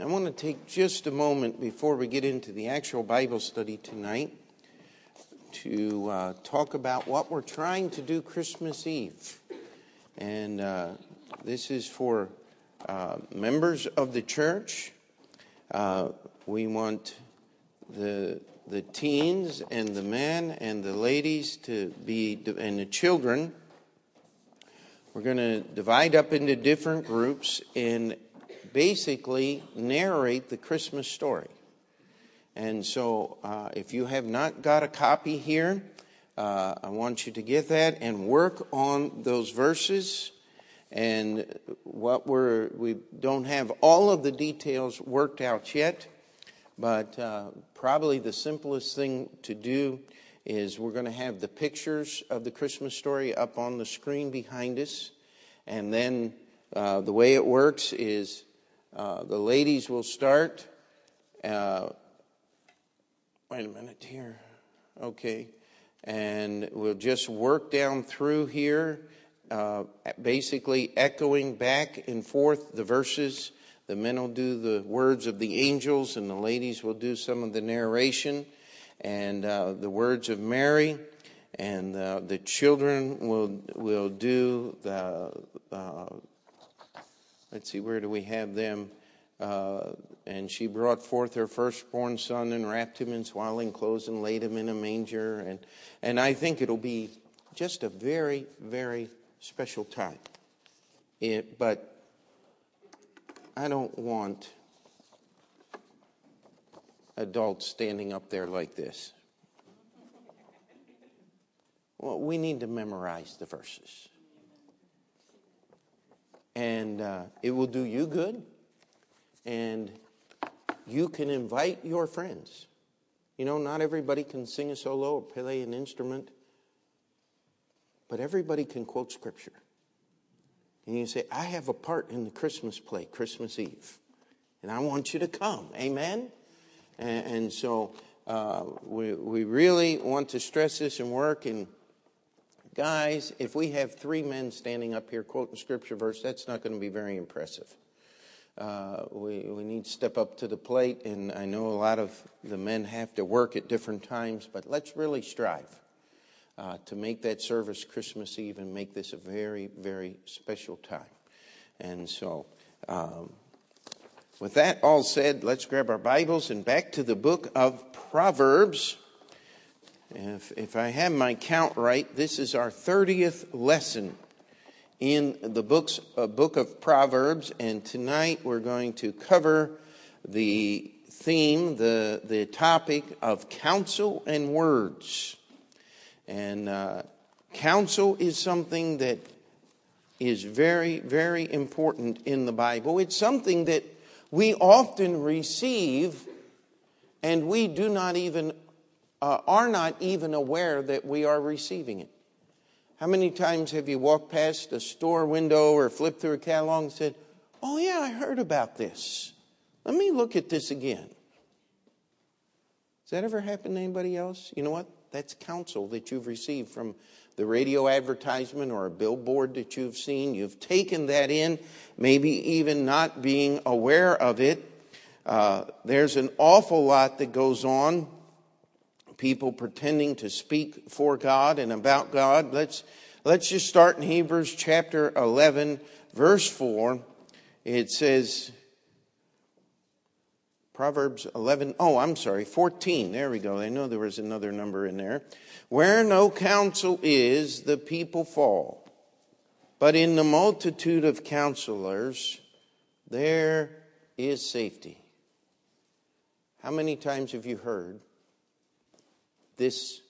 I want to take just a moment before we get into the actual Bible study tonight to uh, talk about what we're trying to do Christmas Eve. And uh, this is for uh, members of the church. Uh, we want the, the teens and the men and the ladies to be, and the children. We're going to divide up into different groups and basically narrate the Christmas story. And so, uh, if you have not got a copy here, uh, I want you to get that and work on those verses. And what we're, we don't have all of the details worked out yet, but uh, probably the simplest thing to do is we're going to have the pictures of the Christmas story up on the screen behind us. And then uh, the way it works is uh, the ladies will start. Uh, wait a minute here. Okay. And we'll just work down through here, uh, basically echoing back and forth the verses. The men will do the words of the angels, and the ladies will do some of the narration and uh, the words of Mary. And uh, the children will will do the let's see, where do we have them? Uh, and she brought forth her firstborn son and wrapped him in swaddling clothes and laid him in a manger. And, and I think it'll be just a very, very special time. It, but I don't want adults standing up there like this. Well, we need to memorize the verses and uh, it will do you good. And you can invite your friends. You know, not everybody can sing a solo or play an instrument, but everybody can quote scripture. And you say, I have a part in the Christmas play, Christmas Eve, and I want you to come. Amen? And, and so uh, we, we really want to stress this and work and Guys, if we have three men standing up here quoting scripture verse, that's not going to be very impressive. Uh, we, we need to step up to the plate, and I know a lot of the men have to work at different times, but let's really strive uh, to make that service Christmas Eve and make this a very, very special time. And so, um, with that all said, let's grab our Bibles and back to the book of Proverbs. If, if I have my count right, this is our 30th lesson in the books, uh, book of Proverbs, and tonight we're going to cover the theme, the, the topic of counsel and words. And uh, counsel is something that is very, very important in the Bible. It's something that we often receive and we do not even uh, are not even aware that we are receiving it. How many times have you walked past a store window or flipped through a catalog and said, Oh, yeah, I heard about this. Let me look at this again. Has that ever happened to anybody else? You know what? That's counsel that you've received from the radio advertisement or a billboard that you've seen. You've taken that in, maybe even not being aware of it. Uh, there's an awful lot that goes on people pretending to speak for God and about God. Let's, let's just start in Hebrews chapter 11, verse 4. It says, Proverbs 11, oh, I'm sorry, 14. There we go. I know there was another number in there. Where no counsel is, the people fall. But in the multitude of counselors, there is safety. How many times have you heard this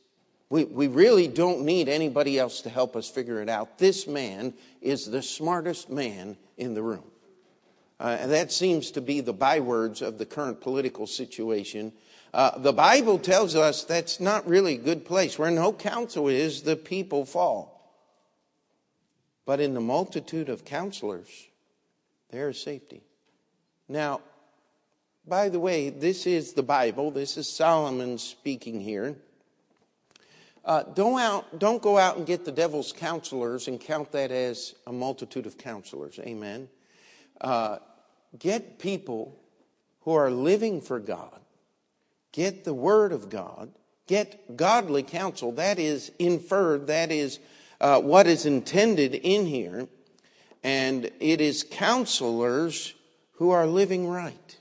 we, we really don't need anybody else to help us figure it out. This man is the smartest man in the room. Uh, and that seems to be the bywords of the current political situation. Uh, the Bible tells us that's not really a good place. Where no counsel is, the people fall. But in the multitude of counselors, there is safety. Now, by the way, this is the Bible. This is Solomon speaking here. Uh, don't, out, don't go out and get the devil's counselors and count that as a multitude of counselors. Amen. Uh, get people who are living for God get the Word of God, get godly counsel. That is inferred, that is uh, what is intended in here. And it is counselors who are living right.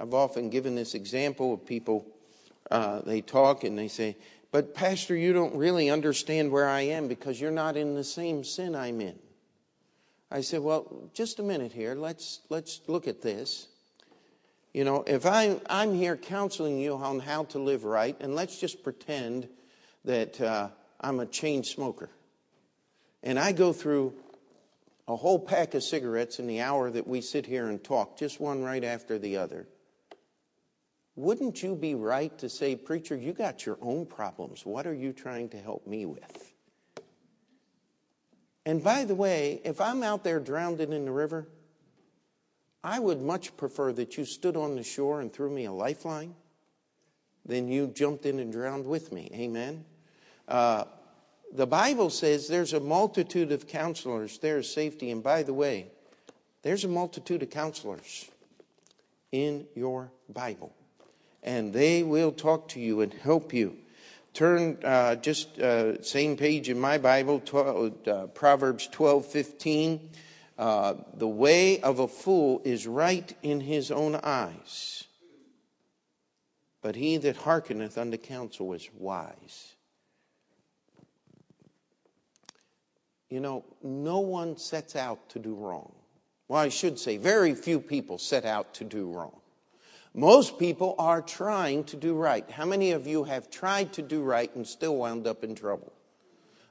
I've often given this example of people, uh, they talk and they say, But, Pastor, you don't really understand where I am because you're not in the same sin I'm in. I said, Well, just a minute here. Let's, let's look at this. You know, if I, I'm here counseling you on how to live right, and let's just pretend that uh, I'm a chain smoker, and I go through a whole pack of cigarettes in the hour that we sit here and talk, just one right after the other. Wouldn't you be right to say, Preacher, you got your own problems. What are you trying to help me with? And by the way, if I'm out there drowned in the river, I would much prefer that you stood on the shore and threw me a lifeline than you jumped in and drowned with me. Amen. Uh, the Bible says there's a multitude of counselors, there's safety. And by the way, there's a multitude of counselors in your Bible, and they will talk to you and help you. Turn uh, just uh, same page in my Bible, 12, uh, Proverbs 12, 15. Uh, the way of a fool is right in his own eyes, but he that hearkeneth unto counsel is wise. You know, no one sets out to do wrong. Well, I should say, very few people set out to do wrong. Most people are trying to do right. How many of you have tried to do right and still wound up in trouble?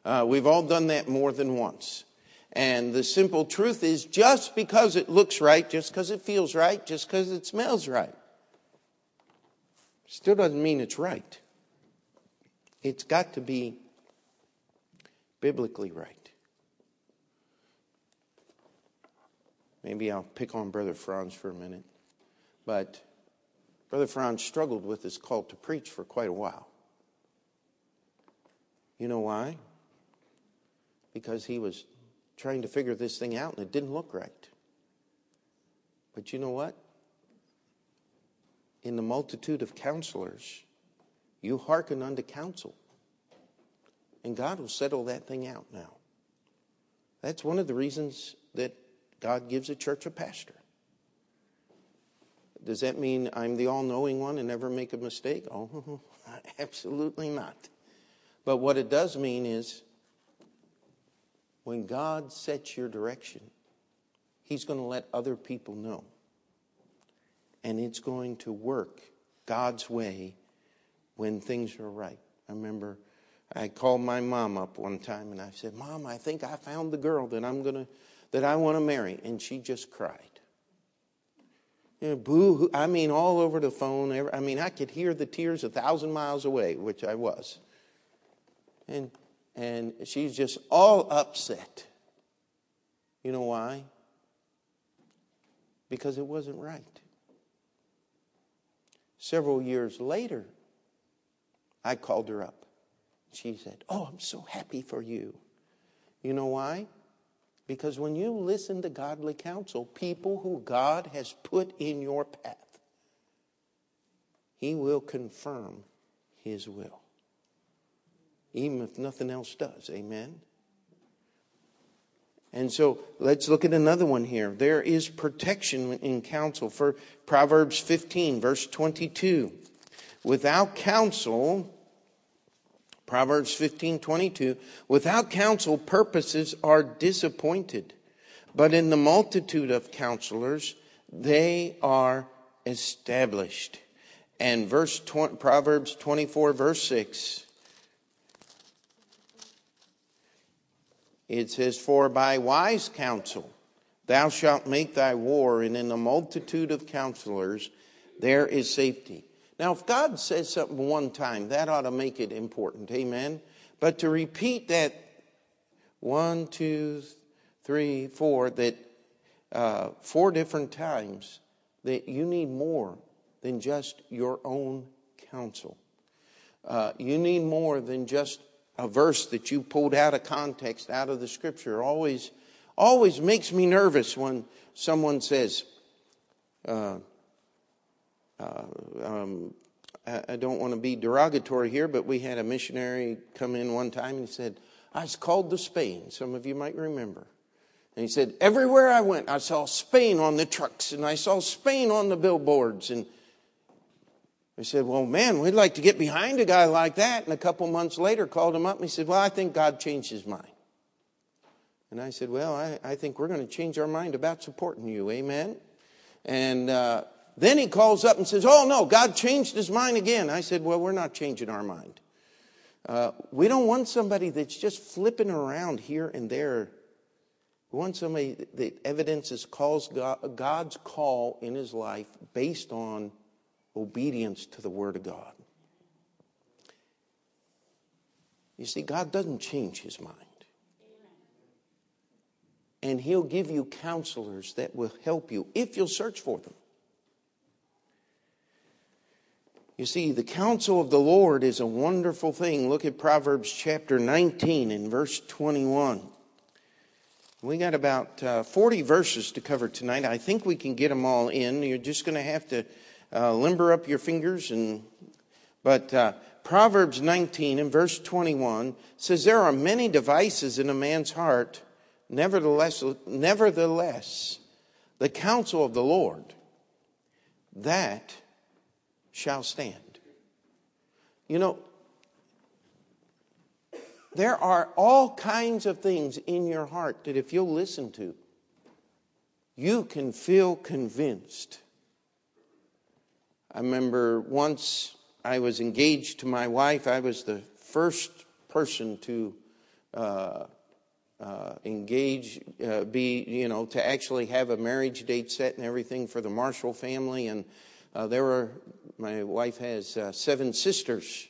Uh, we've all done that more than once. And the simple truth is just because it looks right, just because it feels right, just because it smells right, still doesn't mean it's right. It's got to be biblically right. Maybe I'll pick on Brother Franz for a minute. But Brother Franz struggled with this call to preach for quite a while. You know why? Because he was trying to figure this thing out and it didn't look right. But you know what? In the multitude of counselors, you hearken unto counsel. And God will settle that thing out now. That's one of the reasons that God gives a church a pastor. Does that mean I'm the all knowing one and never make a mistake? Oh, absolutely not. But what it does mean is when God sets your direction, He's going to let other people know. And it's going to work God's way when things are right. I remember I called my mom up one time and I said, Mom, I think I found the girl that I'm going to, that I want to marry. And she just cried. You know, boo, I mean, all over the phone. I mean, I could hear the tears a thousand miles away, which I was. And and she's just all upset. You know why? Because it wasn't right. Several years later, I called her up. She said, Oh, I'm so happy for you. You know why? Because when you listen to godly counsel, people who God has put in your path, He will confirm His will even if nothing else does. Amen. And so let's look at another one here. There is protection in counsel for Proverbs 15, verse 22. Without counsel, Proverbs 15, 22, without counsel, purposes are disappointed. But in the multitude of counselors, they are established. And verse 20, Proverbs 24, verse 6 It says, For by wise counsel thou shalt make thy war, and in the multitude of counselors there is safety. Now, if God says something one time, that ought to make it important. Amen. But to repeat that one, two, three, four, that uh, four different times, that you need more than just your own counsel. Uh, you need more than just a verse that you pulled out of context, out of the scripture, always, always makes me nervous when someone says, uh, uh, um, I, I don't want to be derogatory here, but we had a missionary come in one time and he said, I was called to Spain. Some of you might remember. And he said, Everywhere I went, I saw Spain on the trucks and I saw Spain on the billboards. And I said, Well, man, we'd like to get behind a guy like that. And a couple months later, called him up and he said, Well, I think God changed his mind. And I said, Well, I, I think we're going to change our mind about supporting you. Amen. And uh, then he calls up and says, Oh, no, God changed his mind again. I said, Well, we're not changing our mind. Uh, we don't want somebody that's just flipping around here and there. We want somebody that evidences calls God, God's call in his life based on obedience to the Word of God. You see, God doesn't change his mind. And he'll give you counselors that will help you if you'll search for them. You see, the counsel of the Lord is a wonderful thing. Look at Proverbs chapter 19 and verse 21. We got about uh, 40 verses to cover tonight. I think we can get them all in. You're just going to have to uh, limber up your fingers and but uh, Proverbs 19 and verse 21 says there are many devices in a man's heart nevertheless nevertheless the counsel of the Lord that shall stand. You know, there are all kinds of things in your heart that if you'll listen to, you can feel convinced. I remember once I was engaged to my wife, I was the first person to uh, uh, engage, uh, be, you know, to actually have a marriage date set and everything for the Marshall family. And uh, there were, my wife has uh, seven sisters.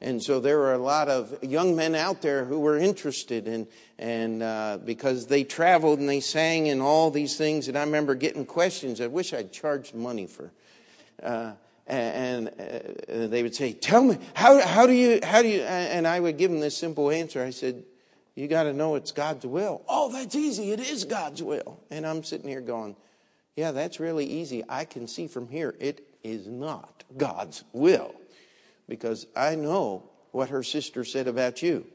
And so there were a lot of young men out there who were interested in, and uh, because they traveled and they sang and all these things. And I remember getting questions. I wish I'd charged money for. Uh, and, uh, they would say, "Tell me how, how do you how do you?" And I would give them this simple answer. I said, "You got to know it's God's will." Oh, that's easy. It is God's will. And I'm sitting here going, yeah, that's really easy. I can see from here it is not God's will because I know what her sister said about you.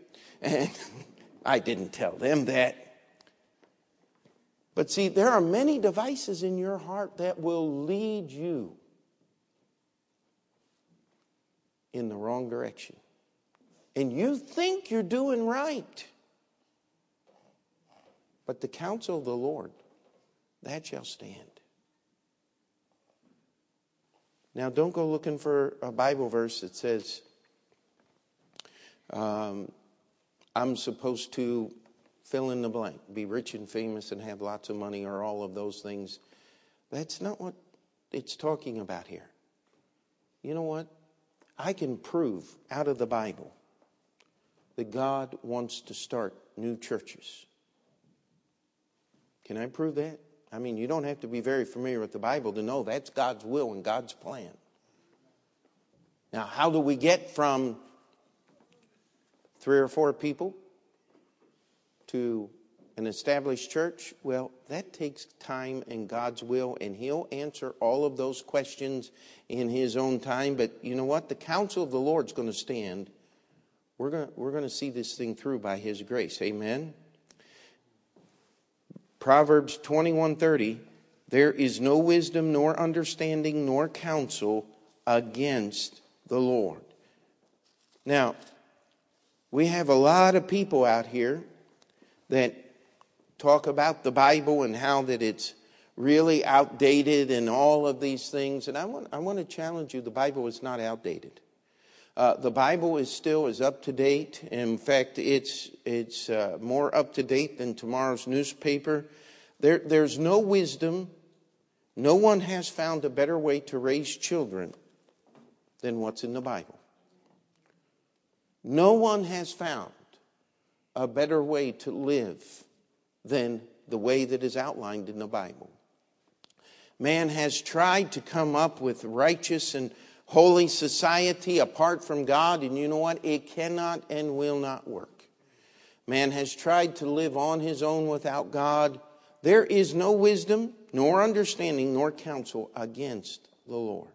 And I didn't tell them that. But see, there are many devices in your heart that will lead you in the wrong direction. And you think you're doing right. But the counsel of the Lord, that shall stand. Now, don't go looking for a Bible verse that says, um, I'm supposed to fill in the blank, be rich and famous and have lots of money or all of those things. That's not what it's talking about here. You know what? I can prove out of the Bible that God wants to start new churches. Can I prove that? I mean, you don't have to be very familiar with the Bible to know that's God's will and God's plan. Now, how do we get from three or four people to an established church? Well, that takes time and God's will, and He'll answer all of those questions in His own time. But you know what? The counsel of the Lord's going to stand. We're going we're going to see this thing through by His grace. Amen. Proverbs 21:30 There is no wisdom nor understanding nor counsel against the Lord. Now, we have a lot of people out here that talk about the Bible and how that it's really outdated and all of these things. And I want, I want to challenge you the Bible is not outdated. Uh, the Bible is still as up to date. In fact, it's, it's uh, more up to date than tomorrow's newspaper. There, there's no wisdom. No one has found a better way to raise children than what's in the Bible. No one has found a better way to live than the way that is outlined in the Bible. Man has tried to come up with righteous and holy society apart from God, and you know what? It cannot and will not work. Man has tried to live on his own without God. There is no wisdom, nor understanding, nor counsel against the Lord.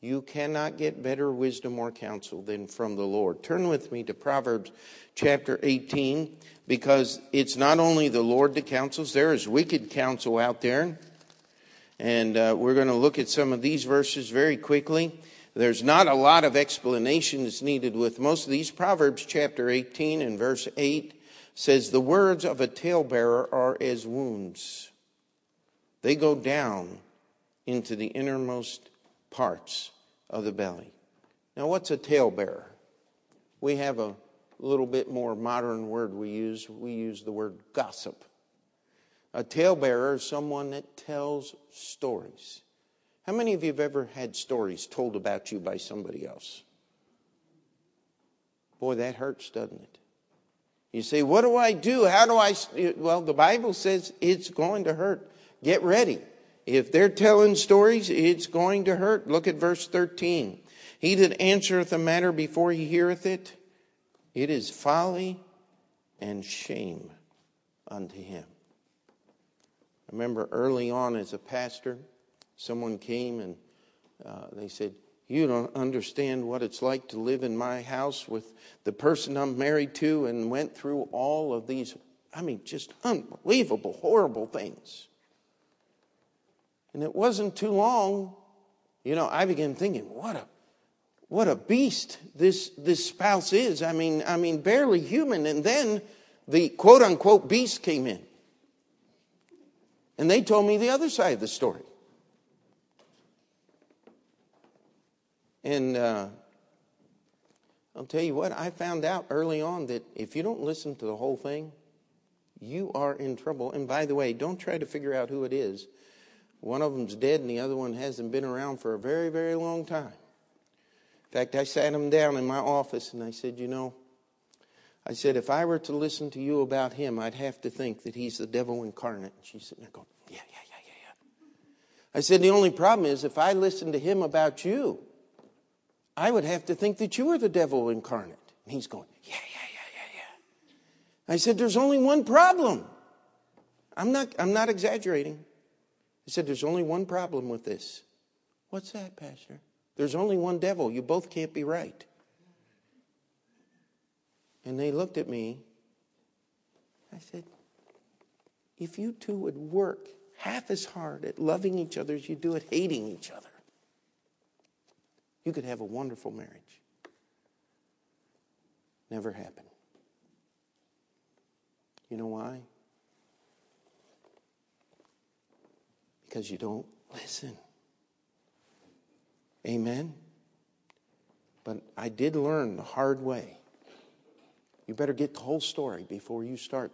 You cannot get better wisdom or counsel than from the Lord. Turn with me to Proverbs chapter 18 because it's not only the Lord that counsels, there is wicked counsel out there. And uh, we're going to look at some of these verses very quickly. There's not a lot of explanation that's needed with most of these. Proverbs chapter 18 and verse 8 says, The words of a talebearer are as wounds, they go down into the innermost parts of the belly. Now, what's a talebearer? We have a little bit more modern word we use. We use the word gossip. A talebearer is someone that tells stories. How many of you have ever had stories told about you by somebody else? Boy, that hurts, doesn't it? You say, What do I do? How do I? Well, the Bible says it's going to hurt. Get ready. If they're telling stories, it's going to hurt. Look at verse 13. He that answereth a matter before he heareth it, it is folly and shame unto him. I remember early on as a pastor, someone came and uh, they said, You don't understand what it's like to live in my house with the person I'm married to, and went through all of these, I mean, just unbelievable, horrible things. And it wasn't too long, you know, I began thinking, what a what a beast this this spouse is. I mean, I mean, barely human. And then the quote unquote beast came in. And they told me the other side of the story. And uh, I'll tell you what, I found out early on that if you don't listen to the whole thing, you are in trouble. And by the way, don't try to figure out who it is. One of them's dead and the other one hasn't been around for a very, very long time. In fact, I sat him down in my office and I said, You know, I said, if I were to listen to you about him, I'd have to think that he's the devil incarnate. And she's sitting there going, Yeah, yeah, yeah, yeah, yeah. I said, The only problem is if I listened to him about you, I would have to think that you were the devil incarnate. And he's going, Yeah, yeah, yeah, yeah, yeah. I said, There's only one problem. I'm not, I'm not exaggerating. I said, There's only one problem with this. What's that, Pastor? There's only one devil. You both can't be right. And they looked at me. I said, If you two would work half as hard at loving each other as you do at hating each other, you could have a wonderful marriage. Never happened. You know why? because you don't listen. Amen? But I did learn the hard way. You better get the whole story before you start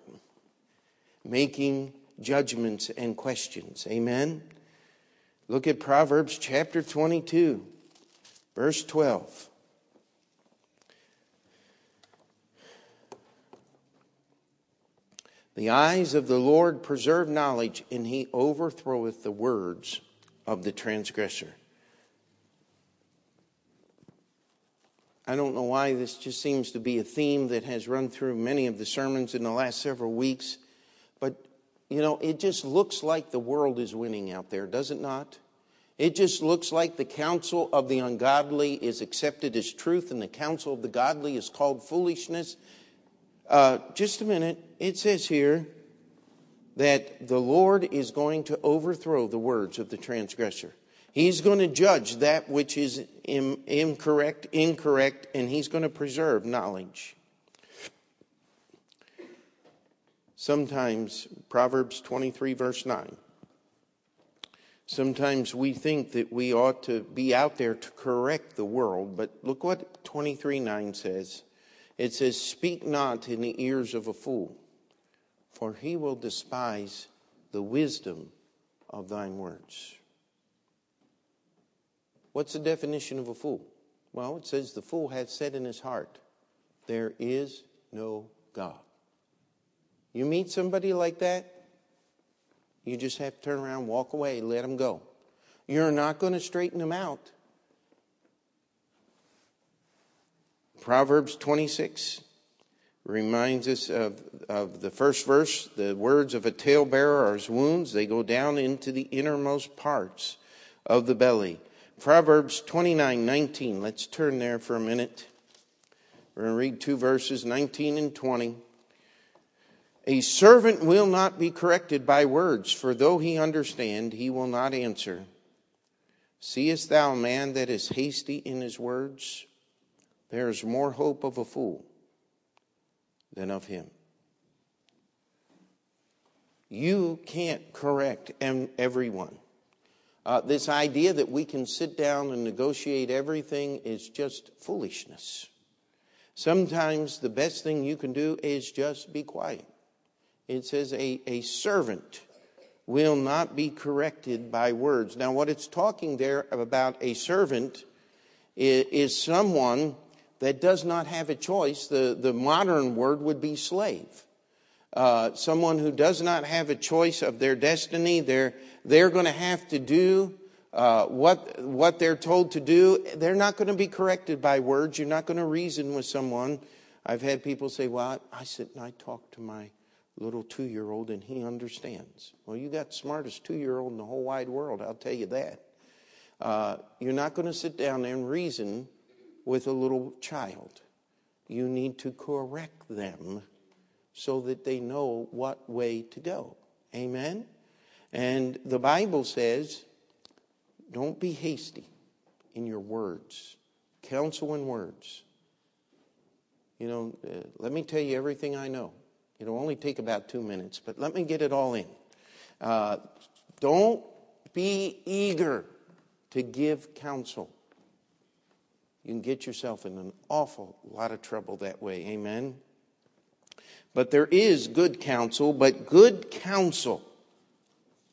making judgments and questions. Amen? Look at Proverbs chapter 22, verse 12. The eyes of the Lord preserve knowledge, and he overthroweth the words of the transgressor. I don't know why this just seems to be a theme that has run through many of the sermons in the last several weeks. But, you know, it just looks like the world is winning out there, does it not? It just looks like the counsel of the ungodly is accepted as truth and the counsel of the godly is called foolishness. Uh, just a minute. It says here that the Lord is going to overthrow the words of the transgressor. He's going to judge that which is incorrect, incorrect, and he's going to preserve knowledge. Sometimes, Proverbs 23, verse 9. Sometimes we think that we ought to be out there to correct the world, but look what 23 9 says. It says, Speak not in the ears of a fool, for he will despise the wisdom of thine words. What's the definition of a fool? Well, it says, The fool hath said in his heart, There is no God. You meet somebody like that, you just have to turn around, walk away, let them go. You're not going to straighten them out. Proverbs 26 reminds us of, of the first verse the words of a talebearer are wounds, they go down into the innermost parts of the belly. Proverbs 29 19. Let's turn there for a minute. We're going to read two verses, 19 and 20. A servant will not be corrected by words, for though he understand, he will not answer. Seest thou man that is hasty in his words? There is more hope of a fool than of him. You can't correct everyone. Uh, this idea that we can sit down and negotiate everything is just foolishness. Sometimes the best thing you can do is just be quiet. It says, a, a servant will not be corrected by words. Now, what it's talking there about a servant is, is someone that does not have a choice. The, the modern word would be slave. Uh, someone who does not have a choice of their destiny, they're, they're going to have to do uh, what, what they're told to do. They're not going to be corrected by words. You're not going to reason with someone. I've had people say, Well, I, I sit and I talk to my little two year old and he understands. Well, you got the smartest two year old in the whole wide world, I'll tell you that. Uh, you're not going to sit down and reason with a little child. You need to correct them so that they know what way to go. Amen? And the Bible says, don't be hasty in your words, counsel in words. You know, uh, let me tell you everything I know. It'll only take about two minutes, but let me get it all in. Uh, don't be eager to give counsel. You can get yourself in an awful lot of trouble that way. Amen. But there is good counsel, but good counsel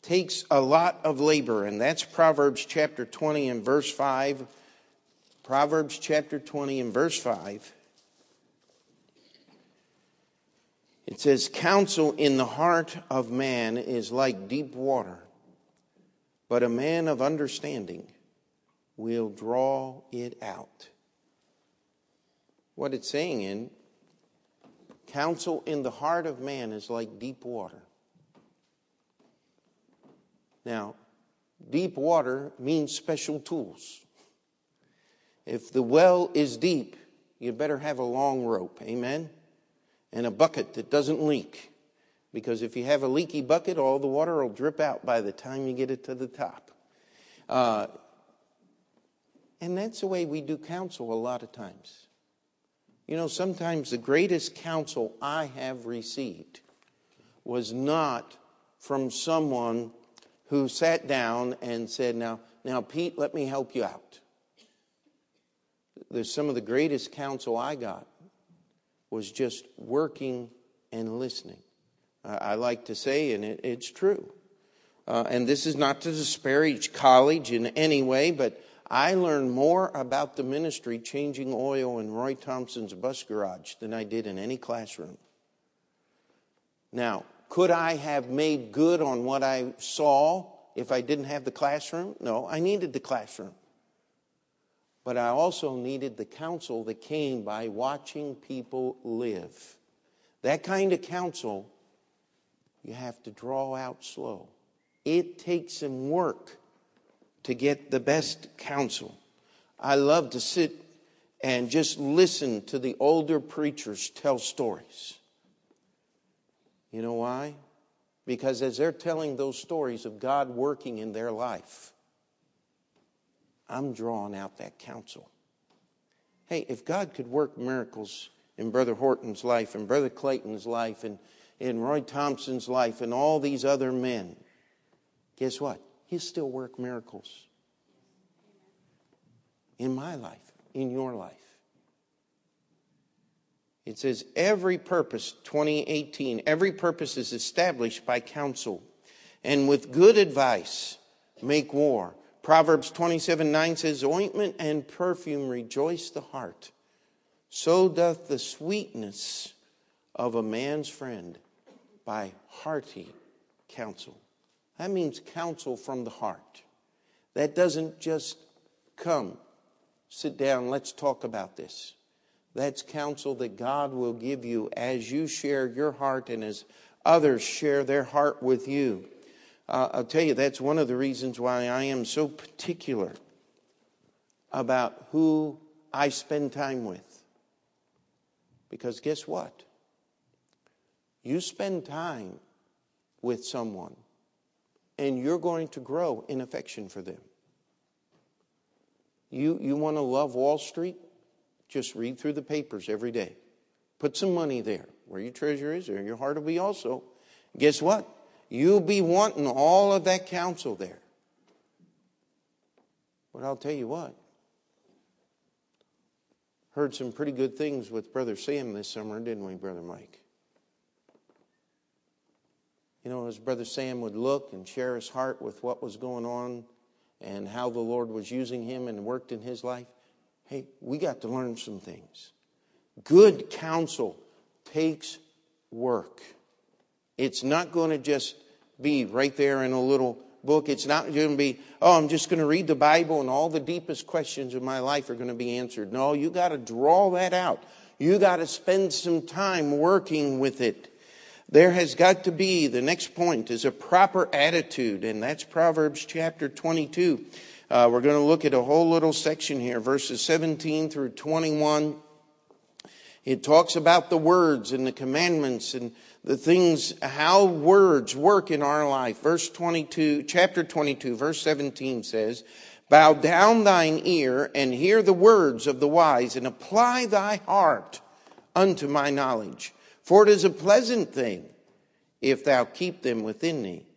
takes a lot of labor, and that's Proverbs chapter 20 and verse 5. Proverbs chapter 20 and verse 5. It says, Counsel in the heart of man is like deep water, but a man of understanding will draw it out. What it's saying in counsel in the heart of man is like deep water. Now, deep water means special tools. If the well is deep, you better have a long rope, amen? And a bucket that doesn't leak. Because if you have a leaky bucket, all the water will drip out by the time you get it to the top. Uh, and that's the way we do counsel a lot of times. You know, sometimes the greatest counsel I have received was not from someone who sat down and said, Now, now Pete, let me help you out. There's some of the greatest counsel I got was just working and listening. I like to say, and it, it's true. Uh, and this is not to disparage college in any way, but I learned more about the ministry changing oil in Roy Thompson's bus garage than I did in any classroom. Now, could I have made good on what I saw if I didn't have the classroom? No, I needed the classroom. But I also needed the counsel that came by watching people live. That kind of counsel, you have to draw out slow. It takes some work to get the best counsel. I love to sit and just listen to the older preachers tell stories. You know why? Because as they're telling those stories of God working in their life, I'm drawing out that counsel. Hey, if God could work miracles in Brother Horton's life and Brother Clayton's life and in Roy Thompson's life and all these other men, guess what? He'll still work miracles in my life, in your life. It says, every purpose, 2018, every purpose is established by counsel, and with good advice make war. Proverbs 27 9 says, Ointment and perfume rejoice the heart. So doth the sweetness of a man's friend by hearty counsel. That means counsel from the heart. That doesn't just come, sit down, let's talk about this. That's counsel that God will give you as you share your heart and as others share their heart with you. Uh, I'll tell you, that's one of the reasons why I am so particular about who I spend time with. Because guess what? You spend time with someone, and you're going to grow in affection for them. You, you want to love Wall Street? Just read through the papers every day. Put some money there. Where your treasure is, there your heart will be also. Guess what? You'll be wanting all of that counsel there. But I'll tell you what. Heard some pretty good things with Brother Sam this summer, didn't we, Brother Mike? You know, as Brother Sam would look and share his heart with what was going on and how the Lord was using him and worked in his life, hey, we got to learn some things. Good counsel takes work. It's not going to just be right there in a little book. It's not going to be, oh, I'm just going to read the Bible and all the deepest questions of my life are going to be answered. No, you got to draw that out. You got to spend some time working with it. There has got to be, the next point is a proper attitude, and that's Proverbs chapter 22. Uh, we're going to look at a whole little section here, verses 17 through 21. It talks about the words and the commandments and the things, how words work in our life. Verse 22, chapter 22, verse 17 says, Bow down thine ear and hear the words of the wise and apply thy heart unto my knowledge. For it is a pleasant thing if thou keep them within thee.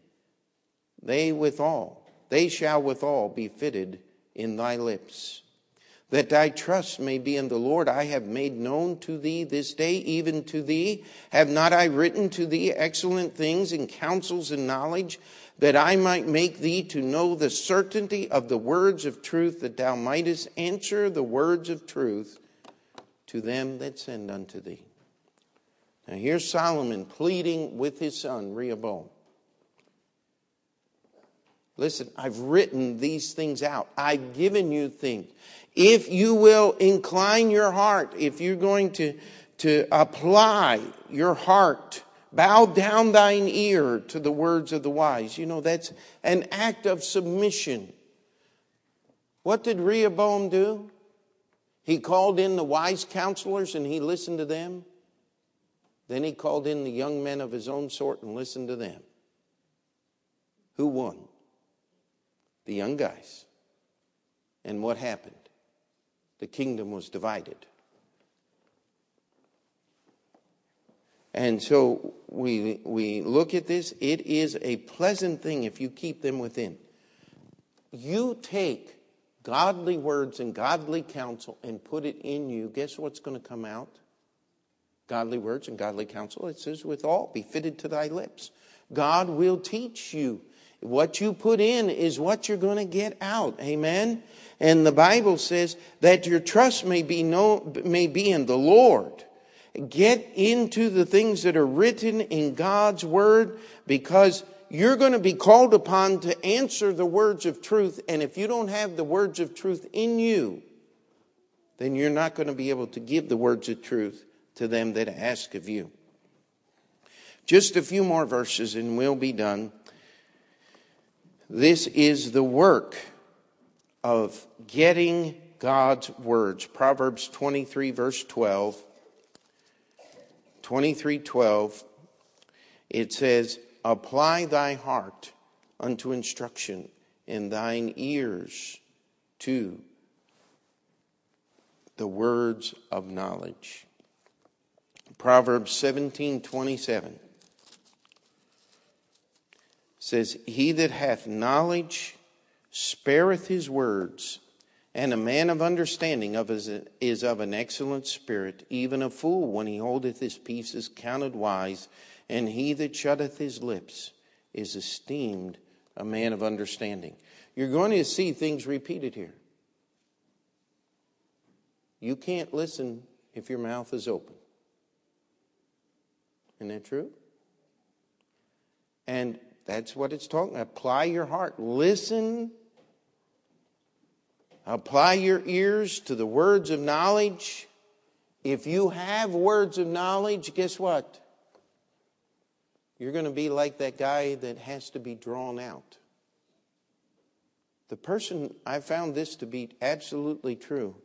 They withal, they shall withal be fitted in thy lips that thy trust may be in the Lord. I have made known to thee this day, even to thee. Have not I written to thee excellent things and counsels and knowledge, that I might make thee to know the certainty of the words of truth, that thou mightest answer the words of truth to them that send unto thee. Now here's Solomon pleading with his son, Rehoboam. Listen, I've written these things out. I've given you things if you will incline your heart, if you're going to, to apply your heart, bow down thine ear to the words of the wise, you know, that's an act of submission. What did Rehoboam do? He called in the wise counselors and he listened to them. Then he called in the young men of his own sort and listened to them. Who won? The young guys. And what happened? the kingdom was divided. And so we, we look at this. It is a pleasant thing if you keep them within. You take godly words and godly counsel and put it in you. Guess what's going to come out? Godly words and godly counsel. It says, with all, be fitted to thy lips. God will teach you. What you put in is what you're going to get out. Amen. And the Bible says that your trust may be, no, may be in the Lord. Get into the things that are written in God's Word because you're going to be called upon to answer the words of truth. And if you don't have the words of truth in you, then you're not going to be able to give the words of truth to them that ask of you. Just a few more verses and we'll be done. This is the work of getting God's words. Proverbs 23, verse 12. 23, 12. It says, Apply thy heart unto instruction, and thine ears to the words of knowledge. Proverbs 17, 27 says, He that hath knowledge spareth his words, and a man of understanding of his, is of an excellent spirit. Even a fool, when he holdeth his peace, is counted wise, and he that shutteth his lips is esteemed a man of understanding. You're going to see things repeated here. You can't listen if your mouth is open. Isn't that true? And that's what it's talking. Apply your heart. Listen Apply your ears to the words of knowledge. If you have words of knowledge, guess what? You're going to be like that guy that has to be drawn out. The person, I found this to be absolutely true.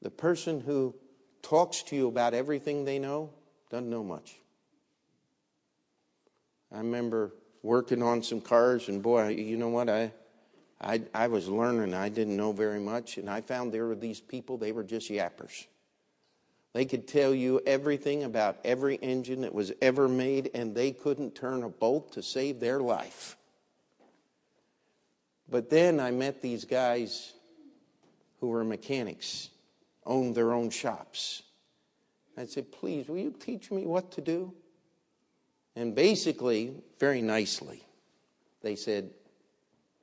The person who talks to you about everything they know doesn't know much. I remember working on some cars, and boy, you know what? I, I, I was learning. I didn't know very much, and I found there were these people, they were just yappers. They could tell you everything about every engine that was ever made, and they couldn't turn a bolt to save their life. But then I met these guys who were mechanics, owned their own shops. I said, Please, will you teach me what to do? And basically, very nicely, they said,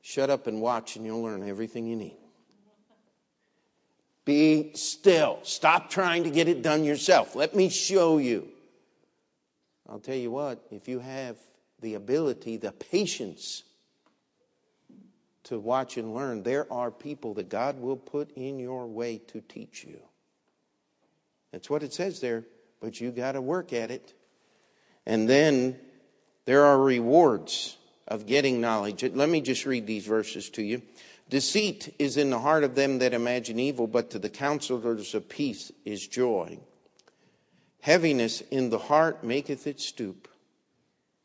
Shut up and watch, and you'll learn everything you need. Be still. Stop trying to get it done yourself. Let me show you. I'll tell you what, if you have the ability, the patience to watch and learn, there are people that God will put in your way to teach you. That's what it says there, but you got to work at it. And then there are rewards of getting knowledge. Let me just read these verses to you. Deceit is in the heart of them that imagine evil, but to the counselors of peace is joy. Heaviness in the heart maketh it stoop,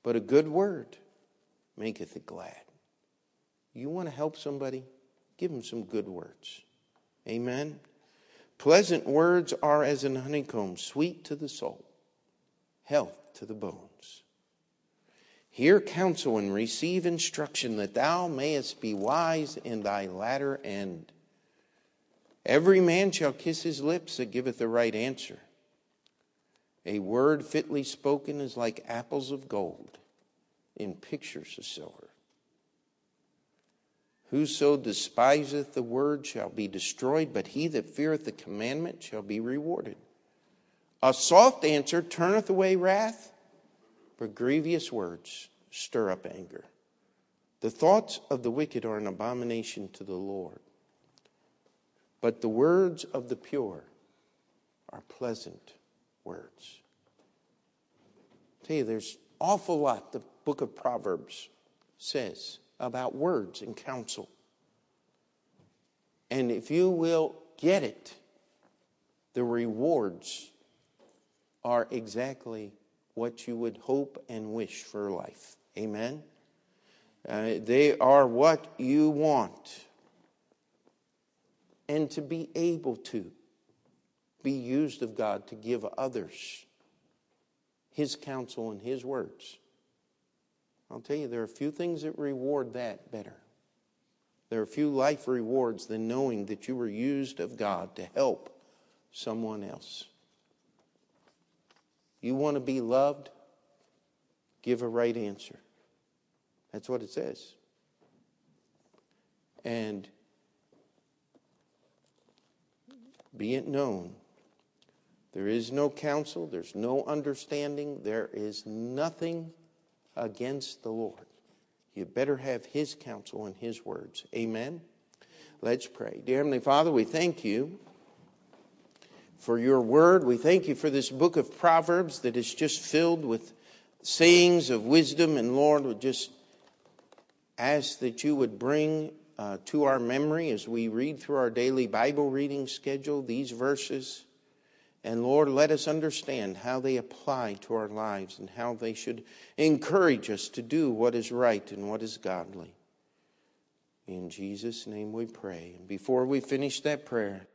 but a good word maketh it glad. You want to help somebody? Give them some good words. Amen. Pleasant words are as an honeycomb, sweet to the soul, health to the bones. Hear counsel and receive instruction that thou mayest be wise in thy latter end. Every man shall kiss his lips that giveth the right answer. A word fitly spoken is like apples of gold in pictures of silver. Whoso despiseth the word shall be destroyed, but he that feareth the commandment shall be rewarded. A soft answer turneth away wrath, but grievous words stir up anger. The thoughts of the wicked are an abomination to the Lord, but the words of the pure are pleasant words. I tell you, there's awful lot the book of Proverbs says about words and counsel. And if you will get it, the rewards are exactly what you would hope and wish for life. Amen? Uh, they are what you want. And to be able to be used of God to give others His counsel and His words. I'll tell you, there are a few things that reward that better. There are few life rewards than knowing that you were used of God to help someone else. You want to be loved? Give a right answer. That's what it says. And be it known there is no counsel, there's no understanding, there is nothing against the Lord. You better have His counsel and His words. Amen. Let's pray. Dear Heavenly Father, we thank you for your word. We thank you for this book of Proverbs that is just filled with sayings of wisdom. And Lord, we just ask that you would bring uh, to our memory as we read through our daily Bible reading schedule these verses. And Lord, let us understand how they apply to our lives and how they should encourage us to do what is right and what is godly. In Jesus' name we pray. And before we finish that prayer,